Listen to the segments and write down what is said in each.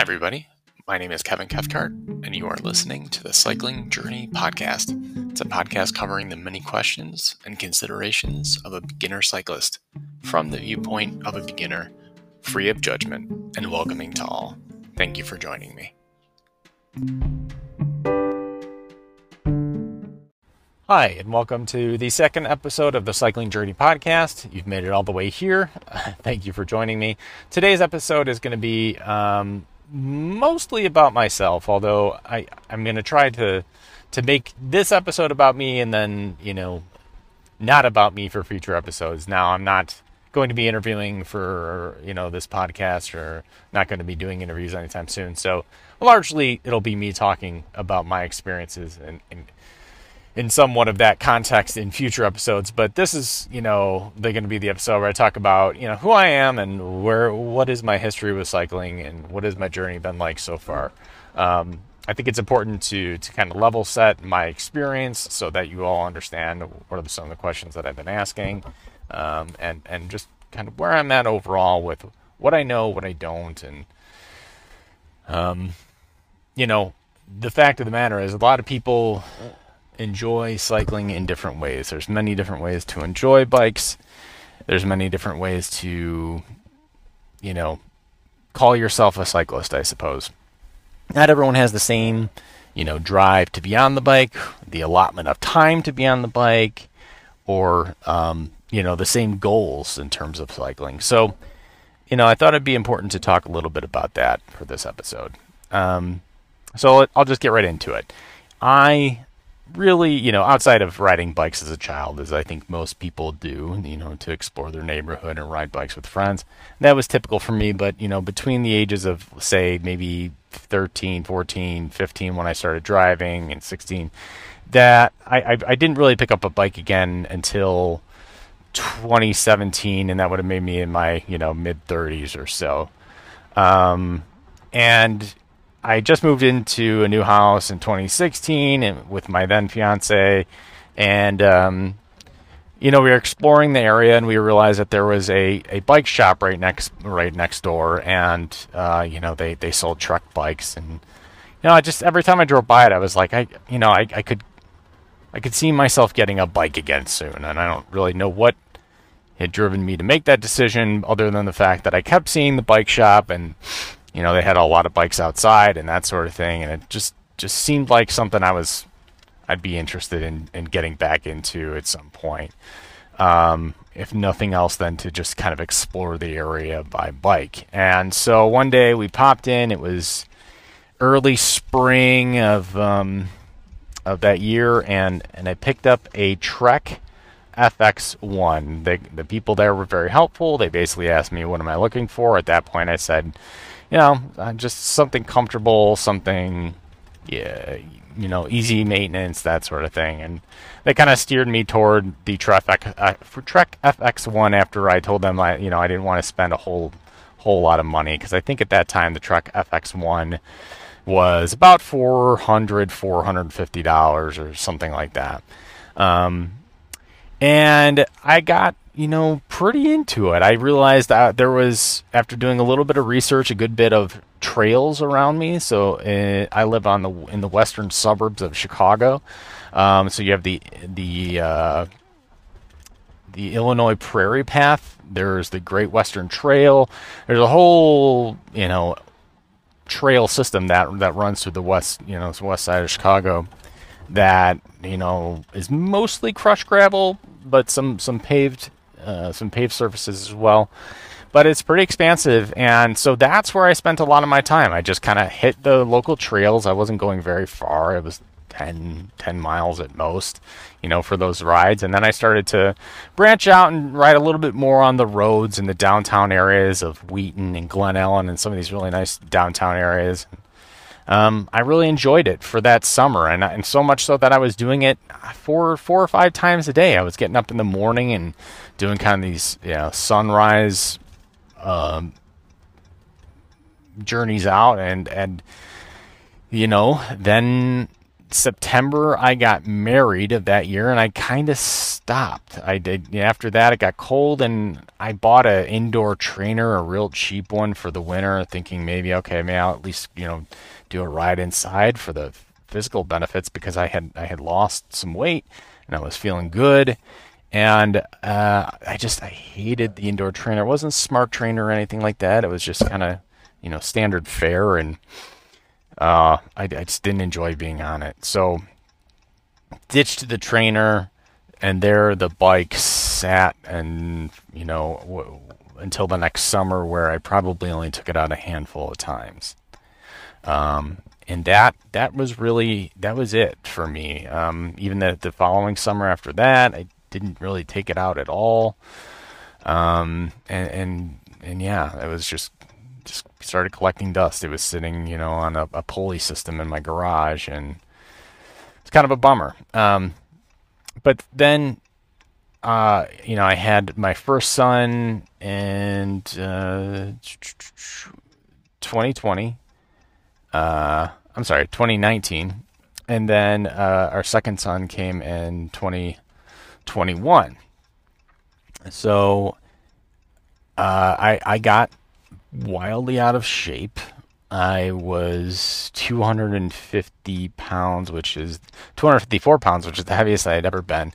Hi, everybody. My name is Kevin Cathcart, and you are listening to the Cycling Journey Podcast. It's a podcast covering the many questions and considerations of a beginner cyclist from the viewpoint of a beginner, free of judgment and welcoming to all. Thank you for joining me. Hi, and welcome to the second episode of the Cycling Journey podcast. You've made it all the way here. Thank you for joining me. Today's episode is going to be um, mostly about myself, although I, I'm going to try to to make this episode about me and then, you know, not about me for future episodes. Now, I'm not going to be interviewing for, you know, this podcast or not going to be doing interviews anytime soon. So, largely, it'll be me talking about my experiences and, and in somewhat of that context in future episodes. But this is, you know, they're going to be the episode where I talk about, you know, who I am and where, what is my history with cycling and what has my journey been like so far. Um, I think it's important to to kind of level set my experience so that you all understand what are some of the questions that I've been asking, um, and and just kind of where I'm at overall with what I know, what I don't, and um, you know, the fact of the matter is a lot of people enjoy cycling in different ways. There's many different ways to enjoy bikes. There's many different ways to, you know, call yourself a cyclist, I suppose. Not everyone has the same, you know, drive to be on the bike, the allotment of time to be on the bike, or, um, you know, the same goals in terms of cycling. So, you know, I thought it'd be important to talk a little bit about that for this episode. Um, so I'll just get right into it. I really, you know, outside of riding bikes as a child, as I think most people do, you know, to explore their neighborhood and ride bikes with friends. That was typical for me, but, you know, between the ages of, say, maybe 13, 14, 15 when I started driving, and 16, that I, I, I didn't really pick up a bike again until 2017, and that would have made me in my, you know, mid 30s or so. Um, and I just moved into a new house in 2016 and with my then fiance, and um, you know we were exploring the area and we realized that there was a, a bike shop right next right next door, and uh, you know they they sold Trek bikes, and you know I just every time I drove by it, I was like I you know I I could I could see myself getting a bike again soon, and I don't really know what had driven me to make that decision, other than the fact that I kept seeing the bike shop and you know, they had a lot of bikes outside and that sort of thing, and it just just seemed like something I was I'd be interested in in getting back into at some point. Um, if nothing else, than to just kind of explore the area by bike. And so one day we popped in. It was early spring of um, of that year, and and I picked up a Trek FX1. The the people there were very helpful. They basically asked me, "What am I looking for?" At that point, I said you know, uh, just something comfortable, something, yeah, you know, easy maintenance, that sort of thing. And they kind of steered me toward the Trek, uh, Trek FX1 after I told them, I, you know, I didn't want to spend a whole whole lot of money because I think at that time the Trek FX1 was about 400 450 dollars or something like that. Um, and I got you know, pretty into it. I realized that there was, after doing a little bit of research, a good bit of trails around me. So uh, I live on the in the western suburbs of Chicago. Um, so you have the the uh, the Illinois Prairie Path. There's the Great Western Trail. There's a whole you know trail system that that runs through the west you know west side of Chicago that you know is mostly crushed gravel, but some some paved uh, some paved surfaces as well. But it's pretty expansive, and so that's where I spent a lot of my time. I just kind of hit the local trails. I wasn't going very far. It was 10, 10 miles at most, you know, for those rides. And then I started to branch out and ride a little bit more on the roads in the downtown areas of Wheaton and Glen Ellyn and some of these really nice downtown areas. Um, I really enjoyed it for that summer, and and so much so that I was doing it four four or five times a day. I was getting up in the morning and doing kind of these you know, sunrise um, journeys out and and you know then September, I got married of that year, and I kind of stopped. I did after that. It got cold, and I bought an indoor trainer, a real cheap one for the winter, thinking maybe okay, maybe I'll at least you know do a ride inside for the physical benefits because I had I had lost some weight and I was feeling good. And uh, I just I hated the indoor trainer. It wasn't smart trainer or anything like that. It was just kind of you know standard fare and uh, I, I just didn't enjoy being on it. So ditched the trainer, and there the bike sat, and you know w- until the next summer, where I probably only took it out a handful of times. Um, and that that was really that was it for me. Um, even the the following summer after that, I didn't really take it out at all. Um, and and and yeah, it was just just started collecting dust. It was sitting, you know, on a, a pulley system in my garage, and it's kind of a bummer. Um, but then, uh, you know, I had my first son in uh, 2020. Uh, I'm sorry, 2019, and then uh, our second son came in 2021. So uh, I I got wildly out of shape. I was 250 pounds, which is 254 pounds, which is the heaviest I had ever been.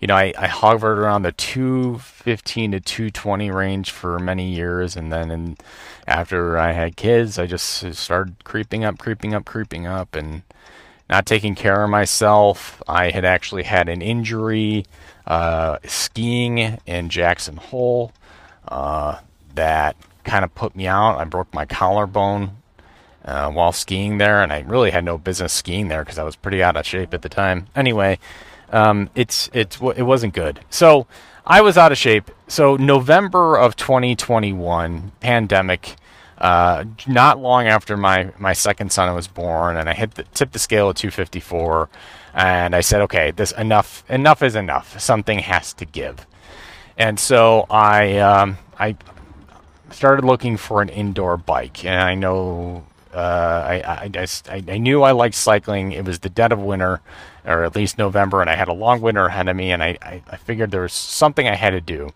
You know, I, I hovered around the 215 to 220 range for many years, and then in, after I had kids, I just started creeping up, creeping up, creeping up, and not taking care of myself. I had actually had an injury uh, skiing in Jackson Hole uh, that kind of put me out. I broke my collarbone uh, while skiing there, and I really had no business skiing there because I was pretty out of shape at the time. Anyway, um, it's it's it wasn't good. So I was out of shape. So November of 2021, pandemic. Uh, not long after my, my second son was born, and I hit the, tipped the scale at 254, and I said, okay, this enough enough is enough. Something has to give, and so I um, I started looking for an indoor bike, and I know uh, I, I, I, I, knew I liked cycling. It was the dead of winter, or at least November, and I had a long winter ahead of me, and I, I, I figured there was something I had to do.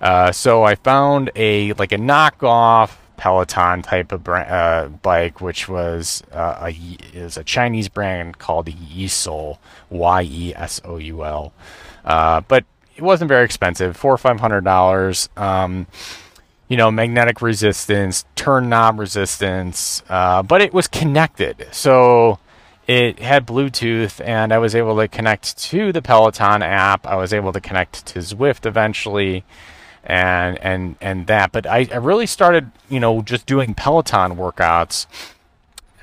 Uh, so I found a like a knockoff Peloton type of brand, uh, bike, which was uh, a is a Chinese brand called Yesoul, Y E S O U L, uh, but it wasn't very expensive, four or five hundred dollars. Um, you know, magnetic resistance, turn knob resistance, uh, but it was connected. So it had Bluetooth, and I was able to connect to the Peloton app. I was able to connect to Zwift eventually, and and and that. But I, I really started, you know, just doing Peloton workouts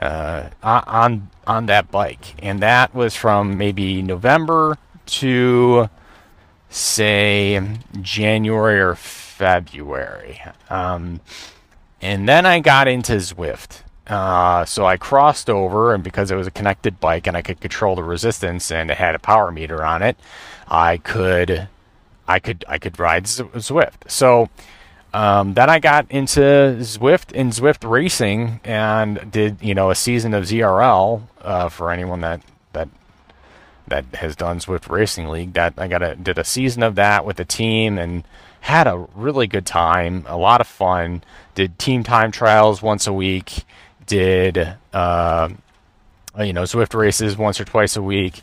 uh, on on that bike, and that was from maybe November to say January or February. Um, and then I got into Zwift. Uh, so I crossed over, and because it was a connected bike and I could control the resistance and it had a power meter on it, I could, I could, I could ride Zwift. So um, then I got into Zwift and Zwift racing and did you know a season of ZRL uh, for anyone that that that has done Zwift Racing League. That I got a did a season of that with the team and had a really good time, a lot of fun. Did team time trials once a week. Did uh, you know Zwift races once or twice a week.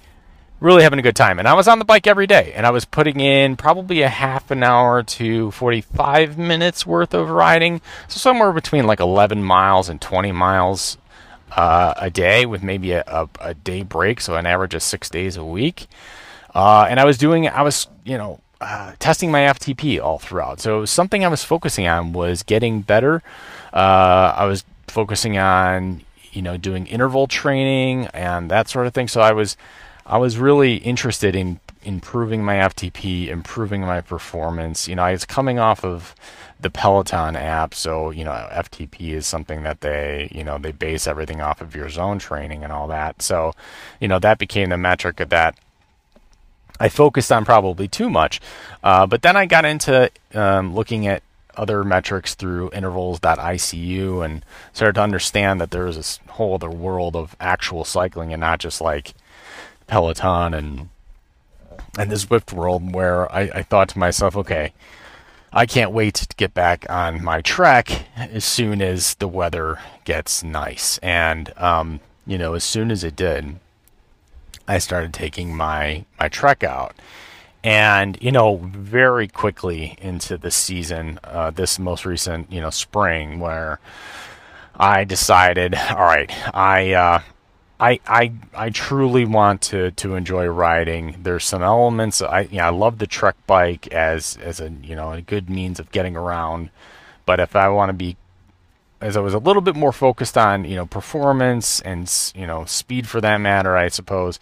Really having a good time, and I was on the bike every day, and I was putting in probably a half an hour to 45 minutes worth of riding, so somewhere between like 11 miles and 20 miles uh, a day, with maybe a, a, a, day break, so an average of six days a week. Uh, and I was doing, I was, you know, uh, testing my FTP all throughout. So something I was focusing on was getting better. Uh, I was focusing on you know doing interval training and that sort of thing. So I was I was really interested in improving my FTP, improving my performance. You know, I was coming off of the Peloton app, so you know FTP is something that they you know they base everything off of your zone training and all that. So you know that became the metric of that I focused on probably too much. Uh, but then I got into um, looking at other metrics through intervals.icu and started to understand that there was this whole other world of actual cycling and not just like Peloton and and the Zwift world where I, I thought to myself, okay, I can't wait to get back on my trek as soon as the weather gets nice. And um, you know, as soon as it did, I started taking my my trek out. And you know, very quickly into the season, uh, this most recent, you know, spring, where I decided, all right, I uh, I, I I truly want to, to enjoy riding. There's some elements I you know, I love the trek bike as as a you know a good means of getting around, but if I want to be as I was a little bit more focused on you know performance and you know speed for that matter I suppose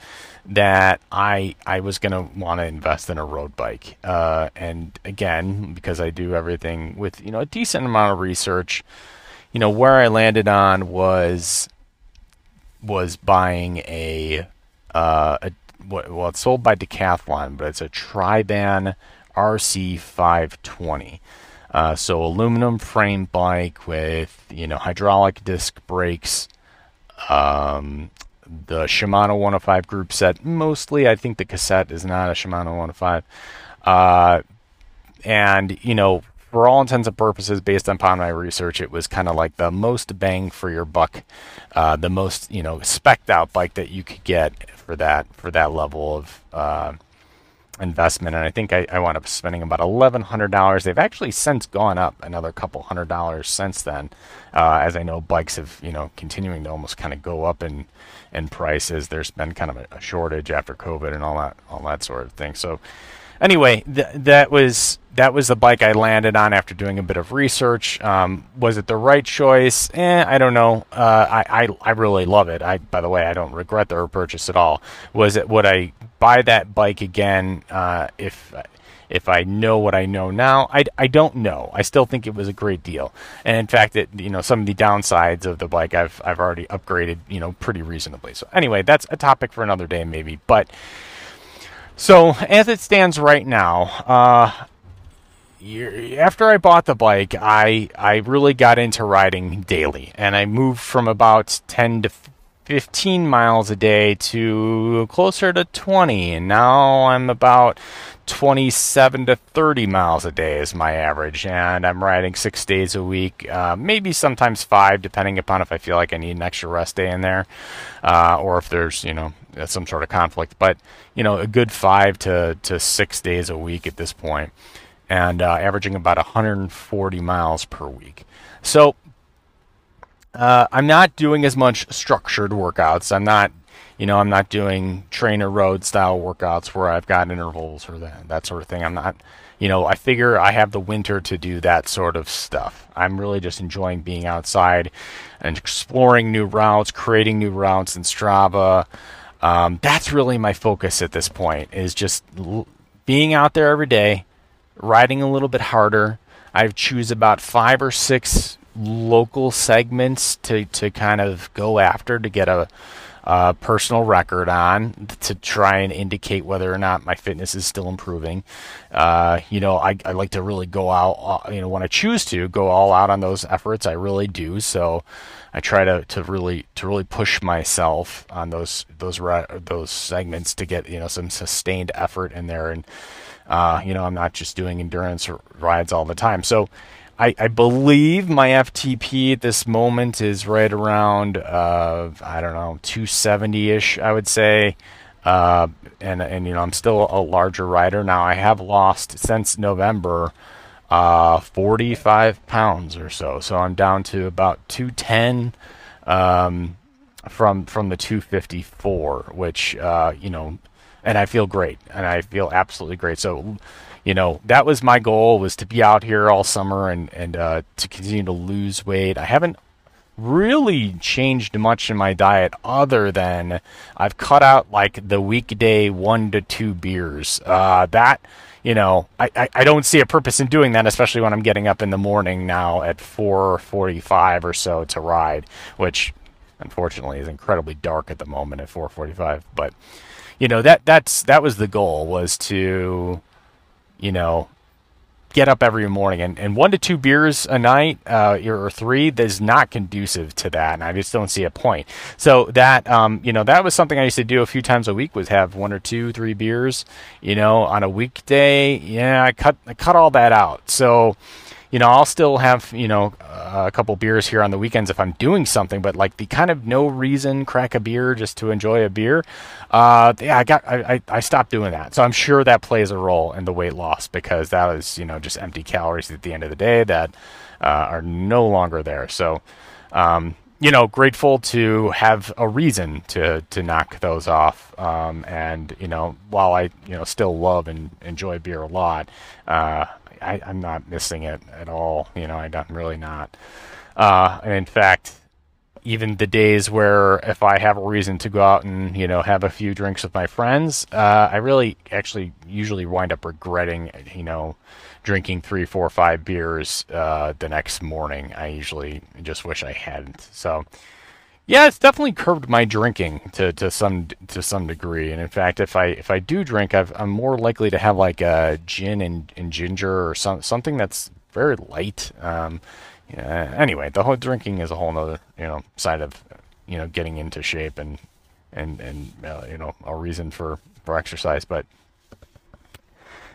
that I I was gonna want to invest in a road bike uh, and again because I do everything with you know a decent amount of research you know where I landed on was was buying a, uh, a well, it's sold by Decathlon, but it's a Triban RC520. Uh, so aluminum frame bike with you know hydraulic disc brakes, um, the Shimano 105 group set. Mostly, I think the cassette is not a Shimano 105, uh, and you know for all intents and purposes, based upon my research, it was kind of like the most bang for your buck, uh, the most you know specked out bike that you could get for that for that level of uh, investment. And I think I, I wound up spending about eleven hundred dollars. They've actually since gone up another couple hundred dollars since then, uh, as I know bikes have you know continuing to almost kind of go up in in prices. There's been kind of a, a shortage after COVID and all that all that sort of thing. So anyway, th- that was that was the bike I landed on after doing a bit of research. Um, was it the right choice? Eh, I don't know. Uh, I, I I really love it. I by the way, I don't regret the purchase at all. Was it would I buy that bike again uh, if if I know what I know now, I, I don't know. I still think it was a great deal, and in fact, it you know some of the downsides of the bike I've I've already upgraded you know pretty reasonably. So anyway, that's a topic for another day maybe. But so as it stands right now, uh, after I bought the bike, I I really got into riding daily, and I moved from about ten to 15 miles a day to closer to 20, and now I'm about 27 to 30 miles a day is my average, and I'm riding six days a week, uh, maybe sometimes five, depending upon if I feel like I need an extra rest day in there, uh, or if there's you know some sort of conflict. But you know, a good five to to six days a week at this point, and uh, averaging about 140 miles per week. So uh, I'm not doing as much structured workouts. I'm not you know, I'm not doing TrainerRoad style workouts where I've got intervals or that that sort of thing. I'm not, you know, I figure I have the winter to do that sort of stuff. I'm really just enjoying being outside and exploring new routes, creating new routes in Strava. Um, that's really my focus at this point is just l- being out there every day, riding a little bit harder. I choose about five or six local segments to, to kind of go after to get a uh, personal record on to try and indicate whether or not my fitness is still improving. Uh, you know, I, I like to really go out, uh, you know, when I choose to go all out on those efforts, I really do. So I try to, to really to really push myself on those those those segments to get you know some sustained effort in there, and uh, you know I'm not just doing endurance rides all the time. So I, I believe my FTP at this moment is right around uh, I don't know 270 ish I would say, uh, and and you know I'm still a larger rider now. I have lost since November uh, 45 pounds or so, so I'm down to about 210 um, from from the 254, which uh, you know, and I feel great, and I feel absolutely great. So you know, that was my goal was to be out here all summer and and uh, to continue to lose weight. I haven't really changed much in my diet other than I've cut out like the weekday one to two beers. Uh, that you know, I, I, I, don't see a purpose in doing that, especially when I'm getting up in the morning now at 4:45 or so to ride, which unfortunately is incredibly dark at the moment at 4:45. But you know that that's that was the goal was to you know, get up every morning. And, and one to two beers a night uh, or three is not conducive to that and i just don't see a point. So that um, you know that was something i used to do a few times a week was have one or two three beers you know on a weekday. Yeah i cut i cut all that out. So you know, I'll still have, you know, a couple beers here on the weekends if I'm doing something, but like the kind of no reason crack a beer just to enjoy a beer, uh, yeah, I got, I, I stopped doing that. So I'm sure that plays a role in the weight loss because that is, you know, just empty calories at the end of the day that uh, are no longer there. So, um, you know, grateful to have a reason to to knock those off. Um, and you know, while I you know still love and enjoy beer a lot, uh, I, am not missing it at all. You know, I am really not. Uh, and in fact, even the days where if I have a reason to go out and you know have a few drinks with my friends, uh, I really actually usually wind up regretting you know drinking three, four, five beers uh, the next morning. I usually just wish I hadn't. So yeah, it's definitely curbed my drinking to, to some to some degree. And in fact, if I if I do drink, i am more likely to have like a gin and, and ginger or some something that's very light. Um, yeah, anyway, the whole drinking is a whole other you know side of you know getting into shape and and and uh, you know a reason for for exercise. But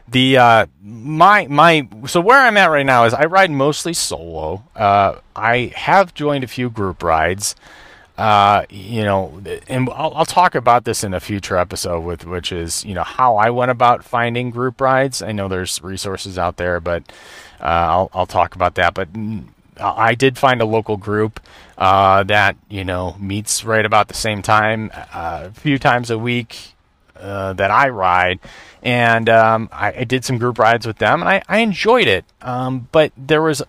the uh, my my so where I'm at right now is I ride mostly solo. Uh, I have joined a few group rides. Uh, you know, and I'll, I'll, talk about this in a future episode with which is you know how I went about finding group rides. I know there's resources out there, but uh, I'll I'll talk about that. But I did find a local group uh, that you know meets right about the same time, uh, a few times a week uh, that I ride, and um, I, I, did some group rides with them, and I, I enjoyed it. Um, but there was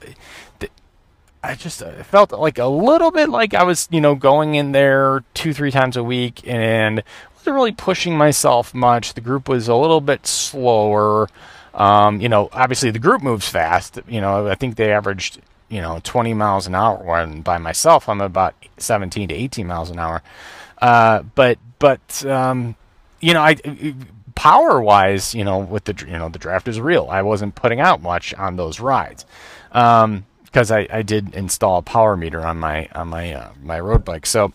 I just felt like a little bit like I was, you know, going in there two, three times a week and wasn't really pushing myself much. The group was a little bit slower. Um, you know, obviously the group moves fast. You know, I think they averaged, you know, 20 miles an hour. When by myself, I'm about 17 to 18 miles an hour. Uh, but, but, um, you know, I, power wise, you know, with the, you know, the draft is real. I wasn't putting out much on those rides. Um, because I, I did install a power meter on my on my uh, my road bike. So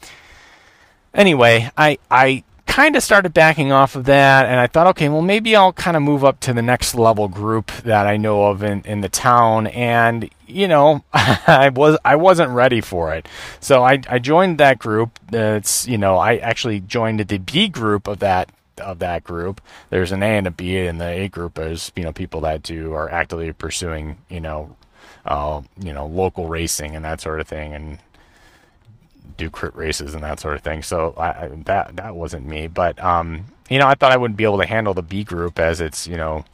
anyway, I I kind of started backing off of that, and I thought, okay, well maybe I'll kind of move up to the next level group that I know of in, in the town, and you know, I was I wasn't ready for it, so I I joined that group. It's you know I actually joined the B group of that of that group. There's an A and a B, and the A group is you know people that do are actively pursuing you know uh, you know, local racing and that sort of thing, and do crit races and that sort of thing. So I, that that wasn't me, but um, you know, I thought I wouldn't be able to handle the B group as it's you know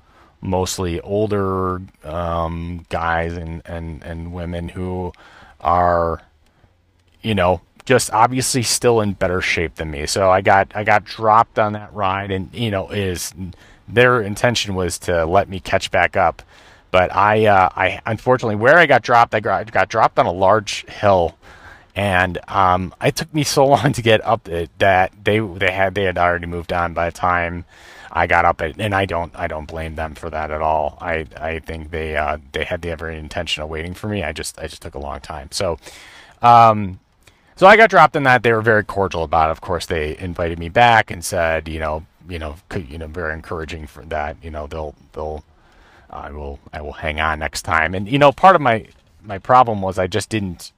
mostly older um, guys and, and and women who are you know just obviously still in better shape than me. So I got I got dropped on that ride, and you know is their intention was to let me catch back up but I, uh, I unfortunately, where I got dropped, I got, dropped on a large hill, and um, it took me so long to get up it that they they had they had already moved on by the time I got up it, and I don't I don't blame them for that at all. I I think they uh, they had the every intention of waiting for me. I just I just took a long time. So. Um, so I got dropped in that. They were very cordial about it. Of course, they invited me back and said, you know, you know, you know, very encouraging for that. You know, they'll they'll I will I will hang on next time. And you know, part of my my problem was I just didn't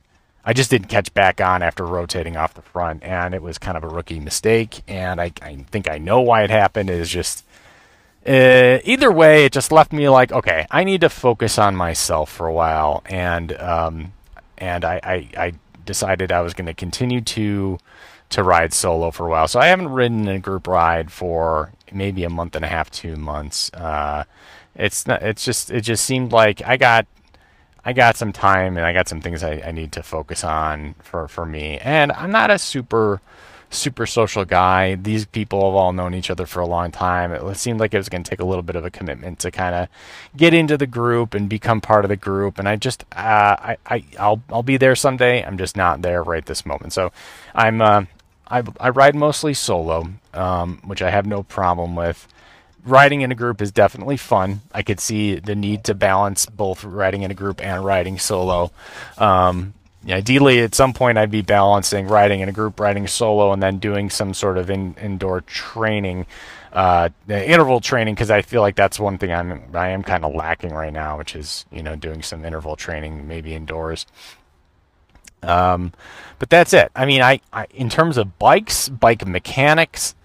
I just didn't catch back on after rotating off the front, and it was kind of a rookie mistake. And I I think I know why it happened. Is just uh, either way, it just left me like, okay, I need to focus on myself for a while, and um, and I, I, I decided I was going to continue to to ride solo for a while. So I haven't ridden a group ride for maybe a month and a half, two months. Uh, it's not. It's just. It just seemed like I got. I got some time and I got some things I, I need to focus on for for me. And I'm not a super super social guy. These people have all known each other for a long time. It seemed like it was going to take a little bit of a commitment to kind of get into the group and become part of the group. And I just, uh, I, I, I'll, I'll be there someday. I'm just not there right this moment. So I'm, uh, I, I ride mostly solo, um, which I have no problem with riding in a group is definitely fun. I could see the need to balance both riding in a group and riding solo. Um, ideally, at some point, I'd be balancing riding in a group, riding solo, and then doing some sort of in, indoor training, uh, interval training, because I feel like that's one thing I'm I am kind of lacking right now, which is you know doing some interval training, maybe indoors. Um, but that's it. I mean, I, I in terms of bikes, bike mechanics,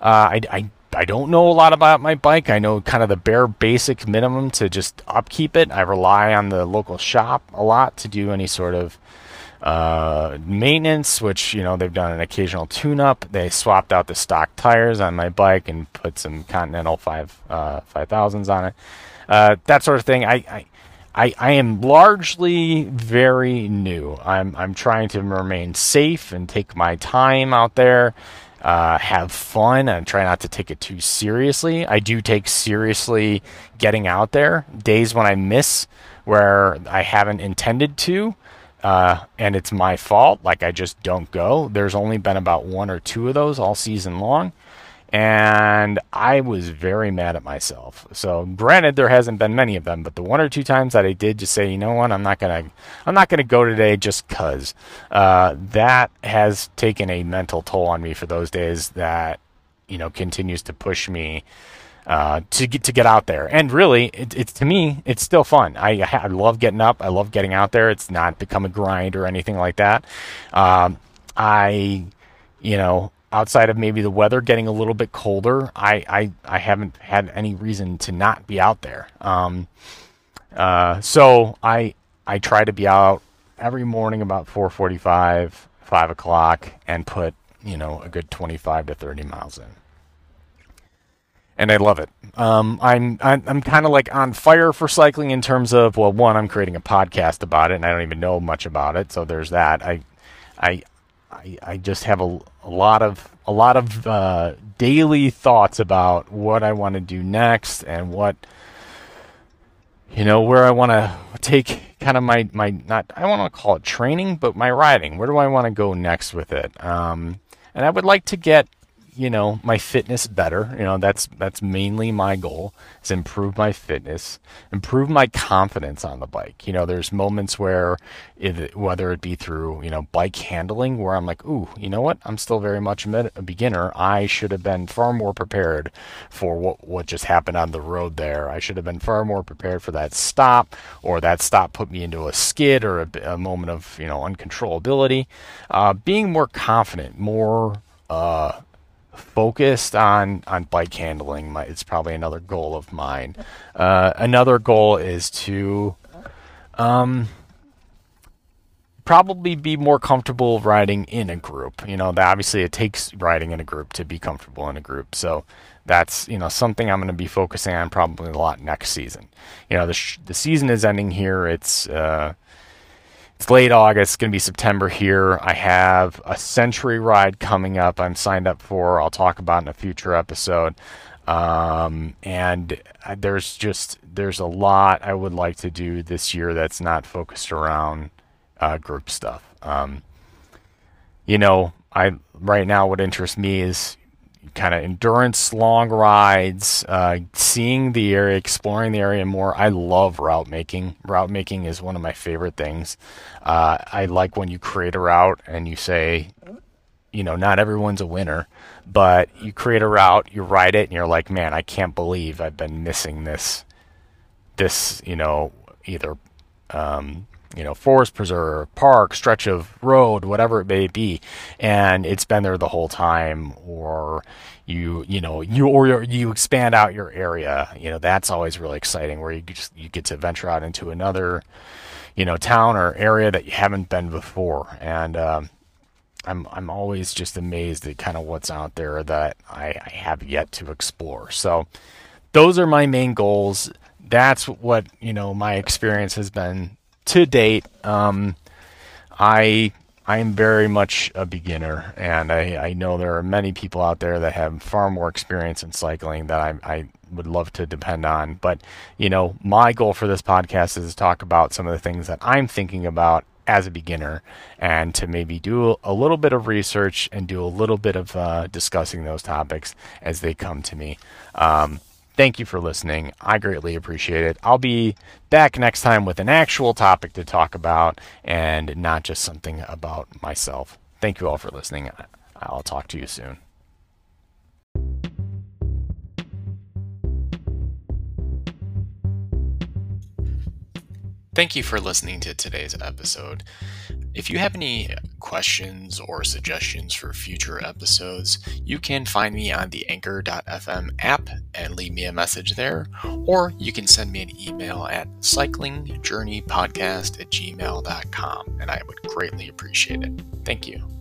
uh, I, I I don't know a lot about my bike. I know kind of the bare basic minimum to just upkeep it. I rely on the local shop a lot to do any sort of uh, maintenance, which you know they've done an occasional tune-up. They swapped out the stock tires on my bike and put some Continental five uh, five thousands on it. Uh, that sort of thing. I, I I, I am largely very new. I'm I'm trying to remain safe and take my time out there, uh, have fun, and try not to take it too seriously. I do take seriously getting out there. Days when I miss where I haven't intended to, uh, and it's my fault, like I just don't go. There's only been about one or two of those all season long and I was very mad at myself. So, granted, there hasn't been many of them, but the one or two times that I did just say, you know what, I'm not gonna, I'm not gonna go today just cause. Uh, that has taken a mental toll on me for those days. That you know continues to push me uh, to get to get out there. And really, it, it's to me, it's still fun. I, I love getting up. I love getting out there. It's not become a grind or anything like that. Um, I, you know, outside of maybe the weather getting a little bit colder, I, I, I haven't had any reason to not be out there. Um, uh, so I, I try to be out every morning about 4:45, 5 o'clock, and put you know a good 25 to 30 miles in. And I love it. Um, I'm I'm, I'm kind of like on fire for cycling in terms of well, one, I'm creating a podcast about it, and I don't even know much about it, so there's that. I I I, I just have a, a lot of a lot of uh, daily thoughts about what I want to do next and what you know where I want to take kind of my my not I want to call it training, but my riding. Where do I want to go next with it? Um, and I would like to get you know my fitness better. You know that's that's mainly my goal is improve my fitness improve my confidence on the bike. You know there's moments where it, whether it be through you know bike handling where i'm like ooh you know what? I'm still very much a beginner. I should have been far more prepared for what what just happened on the road there. I should have been far more prepared for that stop or that stop put me into a skid or a, a moment of you know uncontrollability. Uh, being more confident more uh, focused on on bike handling. My, it's probably another goal of mine. Uh, another goal is to um, probably be more comfortable riding in a group. You know, that obviously it takes riding in a group to be comfortable in a group. So that's you know something I'm going to be focusing on probably a lot next season. You know, the sh- the season is ending here. It's uh, it's late August, it's going to be September here. I have a century ride coming up. I'm signed up for. I'll talk about in a future episode. Um, and uh, there's just there's a lot I would like to do this year that's not focused around uh, group stuff. Um, you know, I right now what interests me is kind of endurance long rides, uh, seeing the area, exploring the area more. I love route making. Route making is one of my favorite things. Uh, I like when you create a route and you say, you know, not everyone's a winner, but you create a route, you ride it, and you're like, man, I can't believe I've been missing this, this, you know, either um, you know, forest preserve, park, stretch of road, whatever it may be, and it's been there the whole time, or you, you know, you or you expand out your area. You know, that's always really exciting, where you just you get to venture out into another, you know, town or area that you haven't been before, and um, I'm I'm always just amazed at kind of what's out there that I, I have yet to explore. So, those are my main goals. That's what you know my experience has been to date, um, I I am very much a beginner, and I, I know there are many people out there that have far more experience in cycling that I, I would love to depend on. But you know, my goal for this podcast is to talk about some of the things that I'm thinking about as a beginner, and to maybe do a little bit of research and do a little bit of uh, discussing those topics as they come to me. Um, Thank you for listening. I greatly appreciate it. I'll be back next time with an actual topic to talk about and not just something about myself. Thank you all for listening. I'll talk to you soon. Thank you for listening to today's episode. If you have any questions or suggestions for future episodes, you can find me on the anchor.fm app and leave me a message there, or you can send me an email at cyclingjourneypodcast at gmail.com, and I would greatly appreciate it. Thank you.